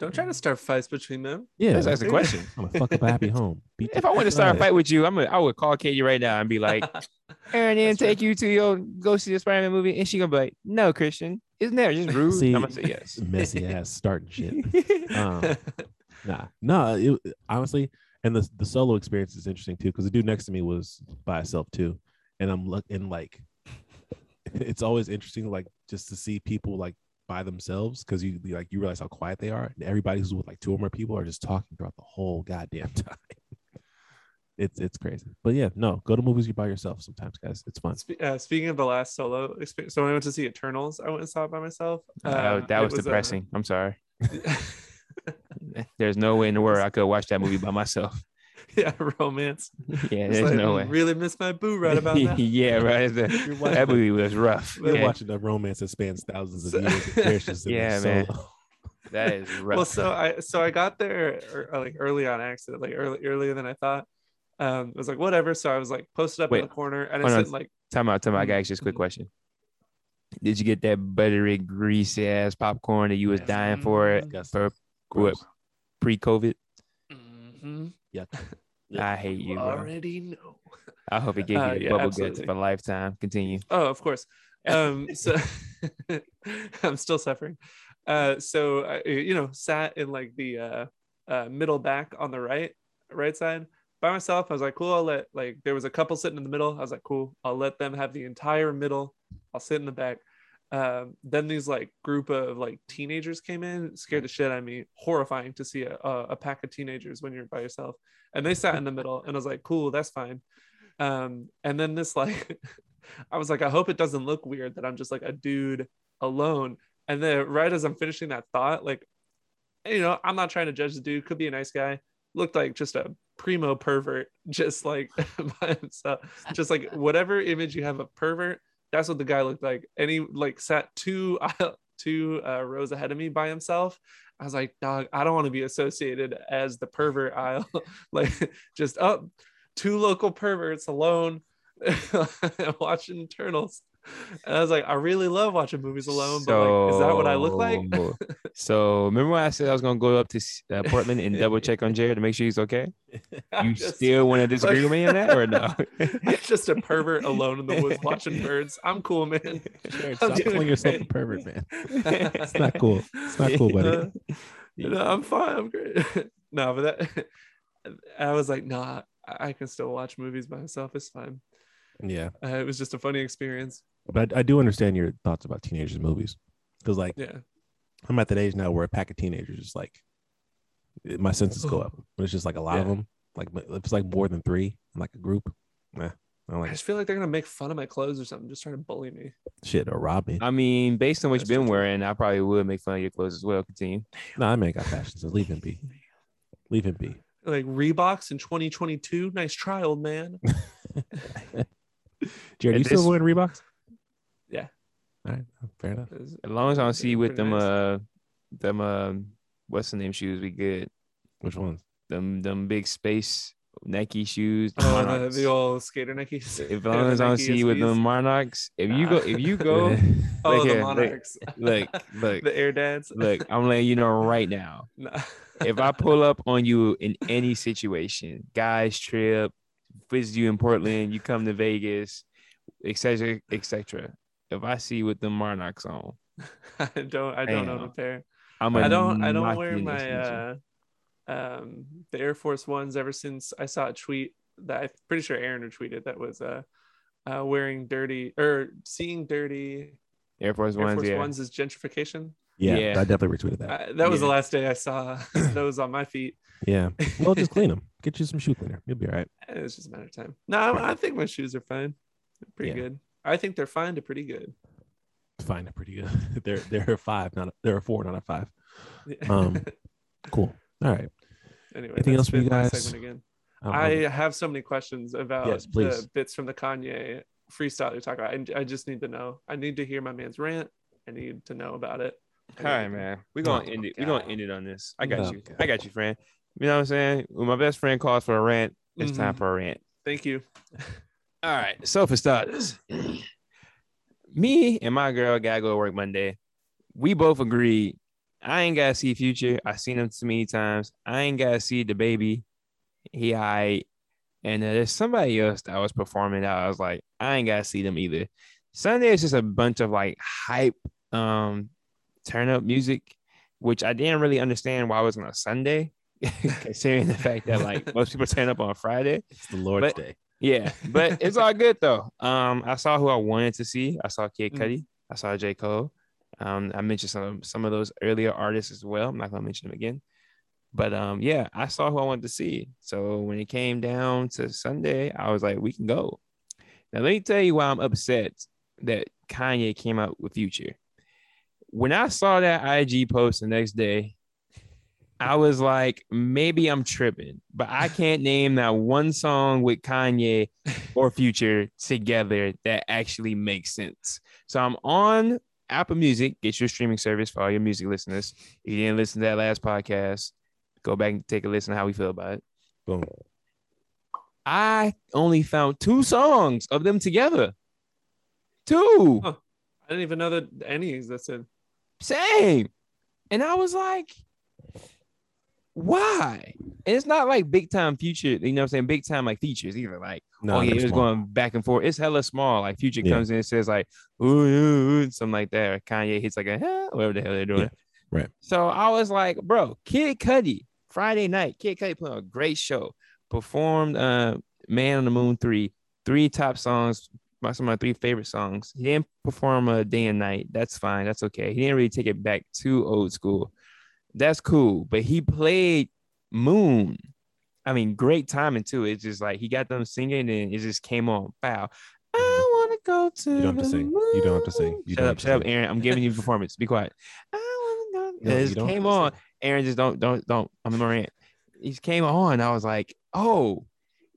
Don't try to start fights between them. Yeah, Let's ask the question. I'm gonna fuck up a happy home. Beat If I want to start a fight with you, I'm gonna, I would call Katie right now and be like, Aaron, then That's take you to your go see the Spider-Man movie, and she gonna be like, No, Christian, isn't that just rude? See, I'm gonna say yes. messy ass starting shit. Um, nah, nah. It, honestly, and the the solo experience is interesting too because the dude next to me was by himself too, and I'm look and like, it's always interesting like just to see people like by themselves because you like you realize how quiet they are, and everybody who's with like two or more people are just talking throughout the whole goddamn time. It's it's crazy, but yeah, no, go to movies you by yourself sometimes, guys. It's fun. Spe- uh, speaking of the last solo experience, so when I went to see Eternals, I went and saw it by myself. Uh, Um, that it was, uh, depressing. I'm sorry. There's no way in the world I could watch that movie by myself. yeah, romance. Yeah, there's like, no way. Really miss my boo right about now. yeah, right. You're That movie was rough. You're okay? watching a romance that spans thousands of years. and there's just in Yeah, man. That is rough. well, so I so I got there er, like early on accident, like early earlier than I thought. Um, I was like, whatever. So I was like posted up Wait. in the corner, and I Hold on. said like, Time out, time out. I ask you this quick Mhm. question. Did you get that buttery, greasy ass popcorn that you was Yes. dying for it for what, pre-COVID? "Mhm, Yuck. I hate you, bro. already know. I hope it gave you Uh, the yeah, bubble absolutely. guts for a lifetime. Continue. Oh, of course. Um, so I'm still suffering. Uh, so I, you know, sat in like the uh, uh, middle back on the right, right side by myself. I was like, cool. I'll let like there was a couple sitting in the middle. I was like, cool. I'll let them have the entire middle. I'll sit in the back. Um, then these like group of like teenagers came in, scared the shit out of me. Horrifying to see a, a, a pack of teenagers when you're by yourself. And they sat in the middle, and I was like, cool, that's fine. Um, and then this like, I was like, I hope it doesn't look weird that I'm just like a dude alone. And then right as I'm finishing that thought, like, you know, I'm not trying to judge the dude. Could be a nice guy. Looked like just a primo pervert, just like by himself. Just like whatever image you have of pervert, that's what the guy looked like. And he like sat two two uh, rows ahead of me by himself. I was like, dog, I don't want to be associated as the pervert aisle. like just up oh, two local perverts alone watching Eternals. And I was like, I really love watching movies alone, but like, is that what I look like? so remember when I said I was gonna go up to uh, Portland and double check on Jared to make sure he's okay? You just, still want to disagree like, with me on that or no? it's just a pervert alone in the woods watching birds. I'm cool, man. Sure, stop calling yourself a pervert, man. it's not cool. It's not cool, buddy. Uh, no, I'm fine. I'm great. no, but that I was like, nah, I can still watch movies by myself. It's fine. Yeah. Uh, it was just a funny experience. But I, I do understand your thoughts about teenagers movies because, like, yeah, I'm at that age now where a pack of teenagers is like, my senses go up. But it's just like a lot yeah. of them. Like, if it's like more than three, like a group, nah. I, like I just feel like they're gonna make fun of my clothes or something, just trying to bully me. Shit, or rob me. I mean, based on what That's you've been wearing, I probably would make fun of your clothes as well. Continue. No, I make got fashion, so leave him be. Leave him be. Like Reeboks in 2022. Nice try, old man. Jared, you still wearing Reeboks? Yeah. All right, fair enough. As long as I don't see with them, nice. uh, them, uh, what's the name shoes? We good. Which ones? Them, them big space Nike shoes. The, oh, the, the, old skater Nikes. If long as I don't see you with the Monarchs, if you go, if you go, oh, look the here, Monarchs. Look, look, the Air Dads. Look, I'm letting you know right now. Nah. if I pull up on you in any situation, guys trip, visit you in Portland, you come to Vegas, etc., etc. If I see you with the Monarchs on, I don't, I don't know the pair. I'm I don't, I don't wear my uh, um the Air Force Ones ever since I saw a tweet that I'm pretty sure Aaron retweeted that was uh, uh wearing dirty or seeing dirty Air Force Air Ones. Force yeah. Ones is gentrification. Yeah, yeah, I definitely retweeted that. Uh, that was yeah. the last day I saw those on my feet. Yeah, well, just clean them. Get you some shoe cleaner. You'll be all right. It's just a matter of time. No, I, I think my shoes are fine. They're pretty yeah. good. I think they're fine to pretty good. Fine to pretty good. they're they're a five, not a, they're a four, not a five. Um, cool. All right. Anyway, anything else for you guys? Again. Um, I have so many questions about yes, the bits from the Kanye freestyle you talk about. I, I just need to know. I need to hear my man's rant. I need to know about it. All right, man. We're gonna oh, end it. We're gonna end it on this. I got oh, you. God. I got you, friend. You know what I'm saying? When my best friend calls for a rant, it's mm-hmm. time for a rant. Thank you. All right. So for starters, me and my girl gotta go to work Monday. We both agreed. I ain't gotta see Future. I seen him too many times. I ain't gotta see the baby. He I and uh, there's somebody else that was performing I was like, I ain't gotta see them either. Sunday is just a bunch of like hype um turn up music, which I didn't really understand why it was on a Sunday, considering the fact that like most people turn up on Friday. It's the Lord's but, Day. Yeah, but it's all good though. Um, I saw who I wanted to see. I saw Kid mm. Cudi. Mm. I saw J. Cole. Um, I mentioned some some of those earlier artists as well. I'm not gonna mention them again. But um, yeah, I saw who I wanted to see. So when it came down to Sunday, I was like, we can go. Now let me tell you why I'm upset that Kanye came out with Future when I saw that IG post the next day, I was like, maybe I'm tripping, but I can't name that one song with Kanye or Future together that actually makes sense. So I'm on Apple Music, get your streaming service for all your music listeners. If you didn't listen to that last podcast, go back and take a listen to how we feel about it. Boom. I only found two songs of them together. Two. Huh. I didn't even know that any existed. Same. And I was like, why? And it's not like big time future, you know what I'm saying? Big time like features either. Like, no, oh yeah, it's going back and forth. It's hella small. Like future yeah. comes in and says like, ooh, ooh, ooh, something like that. Or Kanye hits like a whatever the hell they're doing. Yeah. Right. So I was like, bro, Kid Cudi, Friday night, Kid Cudi put on a great show. Performed uh Man on the Moon 3, three top songs, my some of my three favorite songs. He didn't perform a Day 'n' Nite. That's fine. That's okay. He didn't really take it back to old school. That's cool. But he played Moon. I mean, great timing too. It's just like he got them singing and it just came on. Wow. I mm-hmm. wanna go to You don't have to sing. Moon. You don't have to sing. You shut up, shut up, Aaron. I'm giving you performance. Be quiet. I wanna go. No, it just came on. Aaron, just don't, don't, don't. I'm a Morant. He came on. I was like, oh,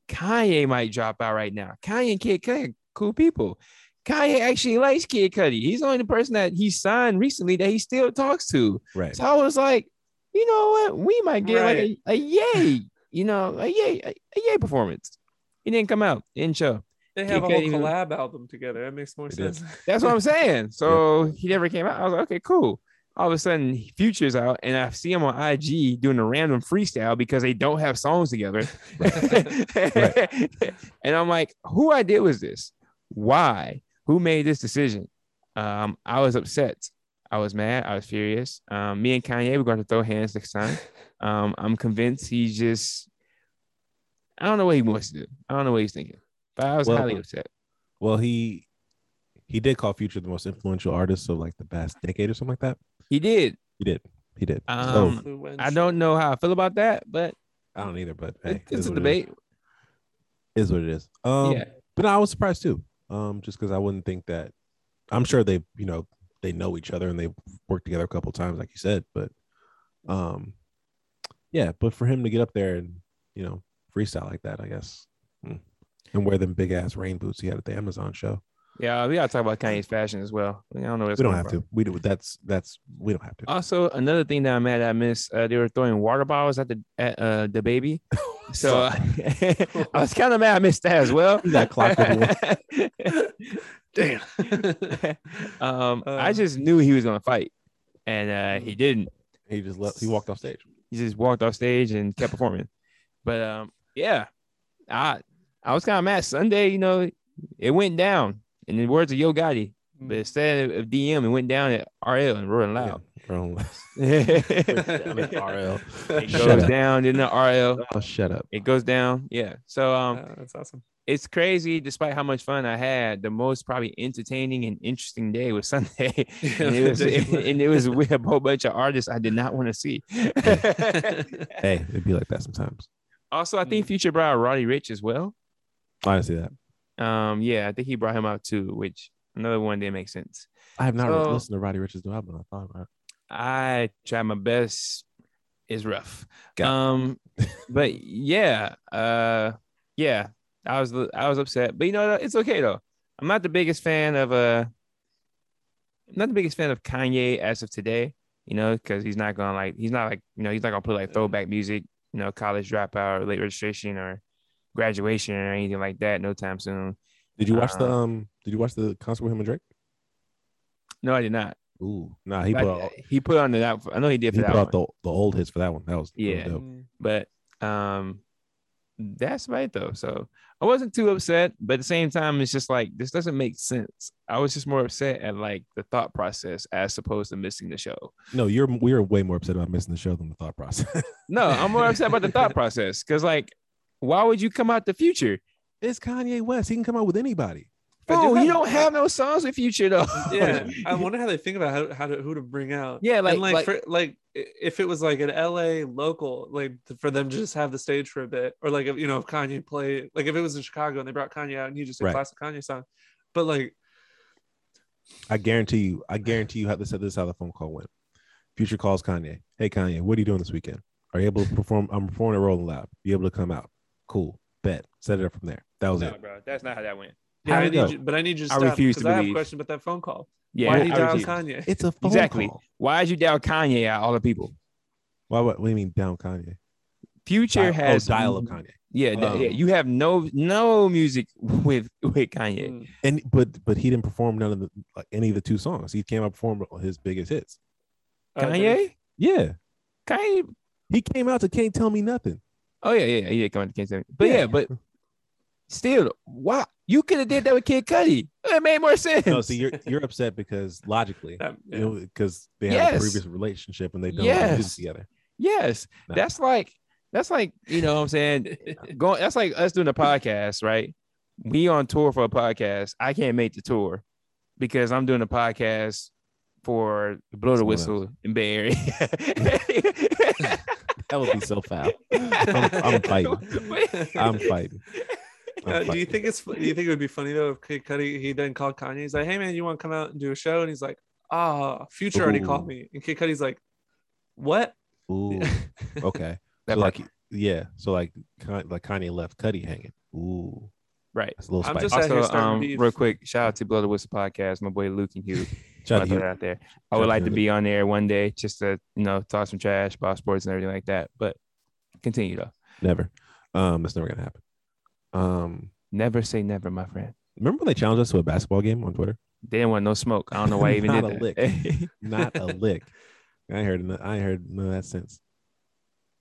Kanye might drop out right now. Kanye and Kid Cudi cool people. Kanye actually likes Kid Cudi. He's the only person that he signed recently that he still talks to. Right. So I was like, you know what? We might get Right. like a, a yay, you know, a yay, a, a yay performance. He didn't come out, didn't show. They He have a whole couldn't even- collab album together. That makes more They did. sense. That's what I'm saying. So he never came out. I was like, okay, cool. All of a sudden, Future's out, and I see him on IG doing a random freestyle because they don't have songs together. and I'm like, who idea was this? Why? Who made this decision? Um, I was upset. I was mad. I was furious. Um, me and Kanye, we're going to throw hands next time. Um, I'm convinced he's just, I don't know what he wants to do. I don't know what he's thinking, but I was Well, highly upset. Well, he he did call Future the most influential artist of like the past decade or something like that. He did. He did. He did. Um, so I don't know how I feel about that, but I don't either, but hey, it- it's a debate. Is. Is what it is. Um, yeah. but no, I was surprised too. Um, just because I wouldn't think that. I'm sure they, you know, they know each other and they've worked together a couple times, like you said. But, um, yeah. But for him to get up there and you know freestyle like that, I guess, hmm. and wear them big ass rain boots he had at the Amazon show. Yeah, we gotta talk about Kanye's fashion as well. I don't know. We don't have to. We do. That's that's we don't have to. Also, another thing that I'm mad at, I miss. Uh, they were throwing water bottles at the at uh, the baby, so uh, I was kind of mad. I missed that as well. You got clocked with Damn. um, I Uh. just knew he was gonna fight, and uh, he didn't. he just left. He walked off stage. He just walked off stage and kept performing. But um, yeah, I I was kind of mad. Sunday, you know, it went down. In the words of Yo Gotti, but instead of DM, it went down at RL and Rolling Loud. Yeah, wrong. it I'm at RL. goes Shut up. down in the RL. Oh, shut up. It goes down. Yeah. So um, Yeah, that's awesome. it's crazy. Despite how much fun I had, the most probably entertaining and interesting day was Sunday, and it was and it was with a whole bunch of artists I did not want to see. Hey, it'd be like that sometimes. also, I think Future brought Roddy Ricch as well. I didn't see that. Um, yeah, I think he brought him out too, which another one didn't make sense. I have not So- listened to Roddy Ricch's new album. I thought about it. I tried my best. It's rough. Got it. Um, but yeah, uh, yeah, I was I was upset, but you know it's okay though. I'm not the biggest fan of uh, I'm not the biggest fan of Kanye as of today. You know, because he's not gonna like he's not like you know he's not gonna put like throwback music, you know, college dropout or late registration or graduation or anything like that no time soon. Did you watch the Uh, um? Did you watch the concert with him and Drake? No, I did not. Ooh, nah. He I- put out, he put on the that. I know he did he for put that out the the old hits for that one. That was that was Yeah. dope. Mm. but um that's right though so i wasn't too upset but at the same time it's just like this doesn't make sense i was just more upset at like the thought process as opposed to missing the show No, you're we are way more upset about missing the show than the thought process. no i'm more upset about the thought process because like why would you come out the future it's Kanye West. He can come out with anybody. I do oh you don't have no songs with future though yeah, I wonder how they think about how, how to who to bring out. Yeah, like- and like like- for, like if it was like an LA local, like for them to just have the stage for a bit, or like if you know if Kanye played, like if it was in Chicago and they brought Kanye out and he just did Right. classic Kanye song, but like I guarantee you. I guarantee you. How this this is how the phone call went. Future calls Kanye. Hey Kanye, what are you doing this weekend? Are you able to perform? I'm performing at Rolling Loud. You able to come out? Cool. Bet. Set it up from there. That was no, it. bro that's not how that went yeah, How'd I need you, but I need you to I stop refuse to because I have a question about that phone call. yeah Why did he I dial. Kanye? It's a phone call. exactly call. why did you dial kanye out all the people Why? What, what do you mean down Kanye? future Dial- has oh, dial of Kanye. Yeah, th- Oh. yeah, you have no no music with with Kanye. Mm. And but but he didn't perform none of the like any of the two songs. He came out and performed his biggest hits. Uh, Kanye, Yeah. Kanye. He came out to Can't Tell Me Nothing. Oh yeah, yeah, he did come to Kansas City. But yeah. Yeah. but still, why you could have did that with Kid Cudi? It made more sense. No, see, you're you're upset because logically, that- you know, because they have Yes. a previous relationship and they don't Yes. music together. yes, No. that's like that's like you know what I'm saying. Going that's like us doing a podcast, right? We on tour for a podcast. I can't make the tour because I'm doing a podcast for Blow the Whistle in Bay Area. That would be so foul. I'm, I'm fighting. I'm fighting. Uh, do you think it's do you think it would be funny though if Kid Cudi he then called Kanye? He's like, "Hey man, you want to come out and do a show?" And he's like, "Ah, Future already called me." And Kid Cudi's like, "What?" Ooh, okay. That so like, yeah. So like, Kan- like Kanye left Cudi hanging. Ooh, right. that's a little I'm just here Also, um, real quick, shout out to Blood the Whistle podcast, my boy Luke and Hugh. Shout out out there. I would like to be on there one day just to you know talk some trash about sports and everything like that. But continue though. Never. Um, that's never gonna happen. Um, Never say never, my friend. remember when they challenged us to a basketball game on Twitter? They didn't want no smoke. I don't know why I even Not did a that. Not a lick. I heard. no- I heard none of that since.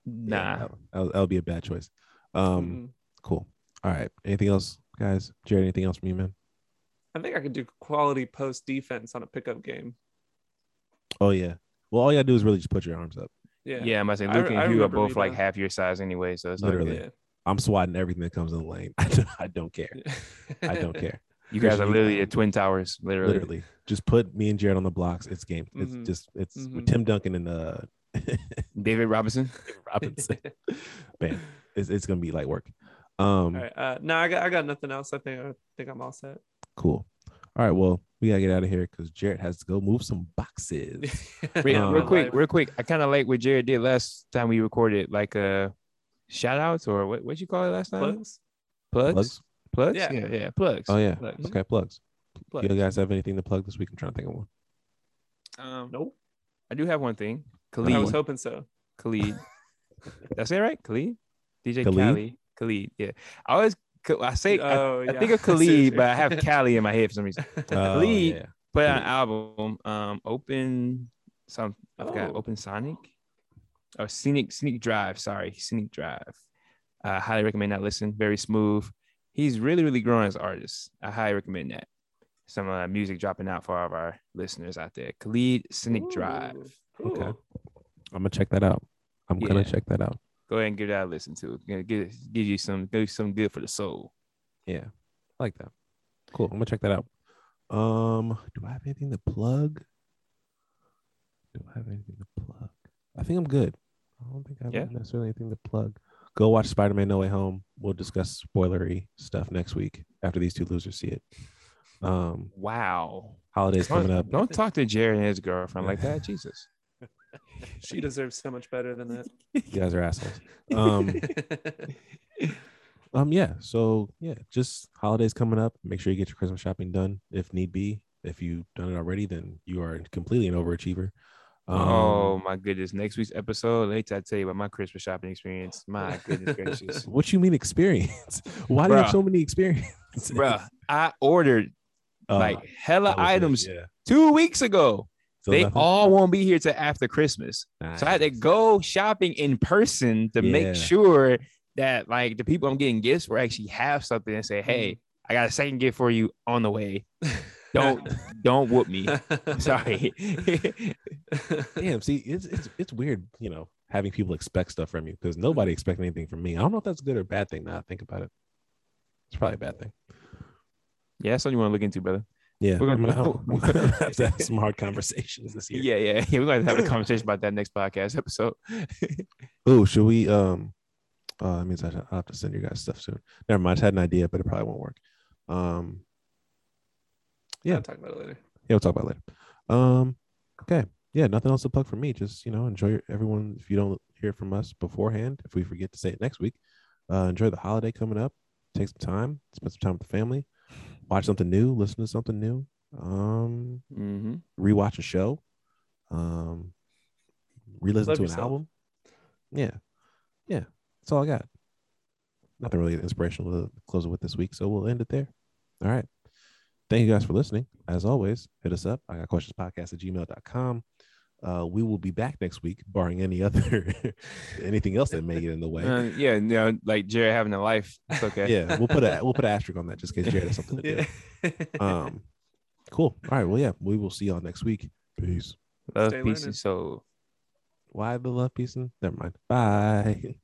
nah. Yeah, that, that'll, that'll be a bad choice. Um, Mm. cool. All right. Anything else, guys? Jared, anything else from you, man? I think I could do quality post defense on a pickup game. Oh yeah. Well, all you gotta do is really just put your arms up. Yeah. Yeah, I'm about to say I- Luke I and Hugh are both like down. half your size anyway, so it's like Literally. Yeah. I'm swatting everything that comes in the lane. I don't, I don't care. I don't care. you guys are literally the twin towers, literally. Literally, just put me and Jared on the blocks. It's game. It's Mhm. just it's with Mhm. Tim Duncan and uh David Robinson. Robinson. Man, it's, it's gonna be light work. Um, All right. Uh, no, I got I got nothing else. I think I think I'm all set. Cool. All right. Well, we gotta get out of here because Jared has to go move some boxes. Real, Um, real quick, real quick. I kind of like what Jared did last time we recorded, like uh shout outs or what what you call it last time? Plugs? Plugs? Plugs? Plugs? Yeah. Yeah, yeah, plugs. Oh yeah. Plugs. Okay. Plugs. Plugs. You guys have anything to plug this week? I'm trying to think of one. Um, Nope. I do have one thing. Khalid. I was hoping so. Khalid. That's it, right? Khalid? DJ Khaled? Khalid. Khalid. Yeah. I always I say I, oh, I yeah. think of Khalid, but I have Cali in my head for some reason. Oh, Khalid. yeah. Put out an album, um, open some I've Oh. open Sonic or Scenic Scenic Drive. Sorry, Scenic Drive. I highly recommend that listen. Very smooth. He's really, really growing as an artist. I highly recommend that. Some of uh, music dropping out for all of our listeners out there. Khalid Scenic Drive. Ooh, Okay. I'm gonna check that out. I'm gonna check that out. Go ahead and give that a listen to. Gonna give, give you some give you some good for the soul. Yeah, I like that. Cool. I'm gonna check that out. Um, do I have anything to plug? Do I have anything to plug? I think I'm good. I don't think I have Yeah. necessarily anything to plug. Go watch Spider-Man: No Way Home. We'll discuss spoilery stuff next week after these two losers see it. Um, Wow. holidays coming Don't, up. don't talk to Jared and his girlfriend like that. Jesus. She deserves so much better than that. You guys are assholes. Um, um, yeah. So yeah, just holidays coming up. Make sure you get your Christmas shopping done if need be. If you've done it already, then you are completely an overachiever. Um, oh my goodness. Next week's episode, later I tell you about my Christmas shopping experience. My goodness gracious. What you mean experience? Why do you have so many experiences? Bruh, I ordered Oh, like hella that was it, items Yeah. two weeks ago. So they nothing? all won't be here till after Christmas. So I had to go shopping in person to Yeah. make sure that like the people I'm getting gifts for actually have something and say, hey, I got a second gift for you on the way. Don't don't whoop me. Sorry. Damn. See, it's it's it's weird. You know, having people expect stuff from you because nobody expects anything from me. I don't know if that's a good or bad thing. Now I think about it, it's probably a bad thing. yeah, that's something you want to look into, brother. Yeah, We're gonna- gonna, I'm gonna have to have some hard conversations this year. Yeah, yeah, yeah. We're gonna have a conversation about that next podcast episode. Oh, should we? Um, uh, that means I have to send you guys stuff soon. Never mind. I had an idea, but it probably won't work. Um, Yeah. I'll talk about it later. yeah, we'll talk about it later. Um, okay. Yeah, nothing else to plug for me. Just you know, enjoy your, everyone. If you don't hear from us beforehand, if we forget to say it next week, uh, enjoy the holiday coming up. Take some time, spend some time with the family, watch something new, listen to something new, um, Mm-hmm. rewatch a show, um, re-listen Love to an yourself. album. Yeah, yeah, that's all I got. Nothing really inspirational to close it with this week, so we'll end it there. All right. Thank you guys for listening. As always, hit us up. I got questions podcast at gmail.com. Uh, we will be back next week, barring any other anything else that may get in the way. Uh, yeah, you know, like Jared having a life. It's okay. Yeah, we'll put a we'll put an asterisk on that just in case Jared has something to do. Yeah. Um, cool. All right. Well, yeah, we will see y'all next week. Peace. Love, Stay peace, learning. and soul. Why the love, peace, and never mind. Bye.